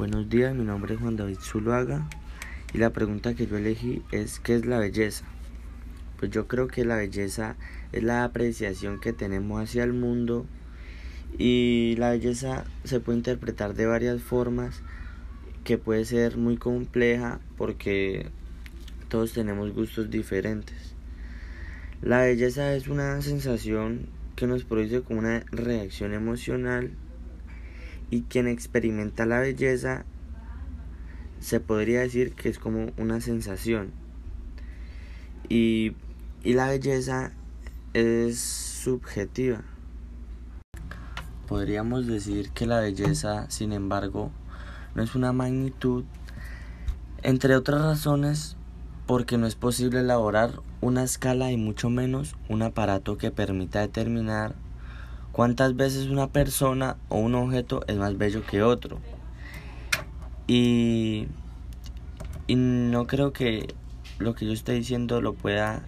Buenos días, mi nombre es Juan David Zuluaga y la pregunta que yo elegí es ¿qué es la belleza? Pues yo creo que la belleza es la apreciación que tenemos hacia el mundo y la belleza se puede interpretar de varias formas que puede ser muy compleja porque todos tenemos gustos diferentes. La belleza es una sensación que nos produce como una reacción emocional y quien experimenta la belleza se podría decir que es como una sensación y, y la belleza es subjetiva. Podríamos decir que la belleza, sin embargo, no es una magnitud, entre otras razones, porque no es posible elaborar una escala y mucho menos un aparato que permita determinar cuántas veces una persona o un objeto es más bello que otro. Y, y no creo que lo que yo estoy diciendo lo pueda...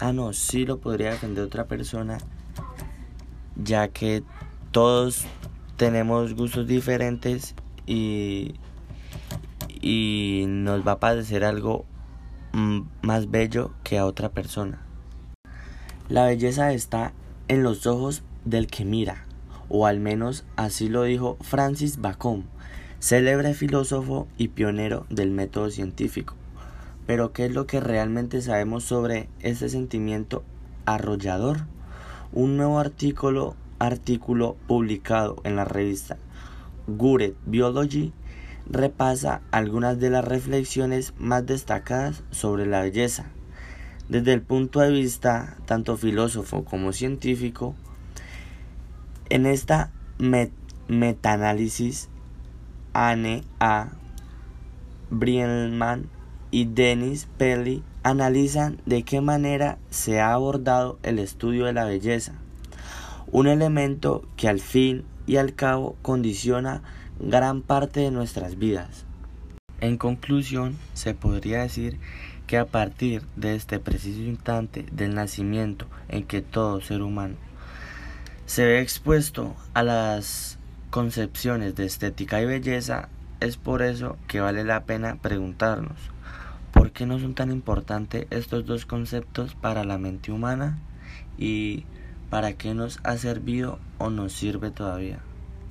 Ah, no, sí lo podría defender otra persona, ya que todos tenemos gustos diferentes y, y nos va a parecer algo mm, más bello que a otra persona. La belleza está en los ojos del que mira, o al menos así lo dijo Francis Bacon, célebre filósofo y pionero del método científico. Pero ¿qué es lo que realmente sabemos sobre este sentimiento arrollador? Un nuevo artículo, artículo publicado en la revista Guret Biology repasa algunas de las reflexiones más destacadas sobre la belleza. Desde el punto de vista tanto filósofo como científico, en esta metaanálisis, Anne A. Brielman y Dennis Pelly analizan de qué manera se ha abordado el estudio de la belleza, un elemento que al fin y al cabo condiciona gran parte de nuestras vidas. En conclusión, se podría decir que a partir de este preciso instante del nacimiento en que todo ser humano se ve expuesto a las concepciones de estética y belleza, es por eso que vale la pena preguntarnos, ¿por qué no son tan importantes estos dos conceptos para la mente humana? ¿Y para qué nos ha servido o nos sirve todavía?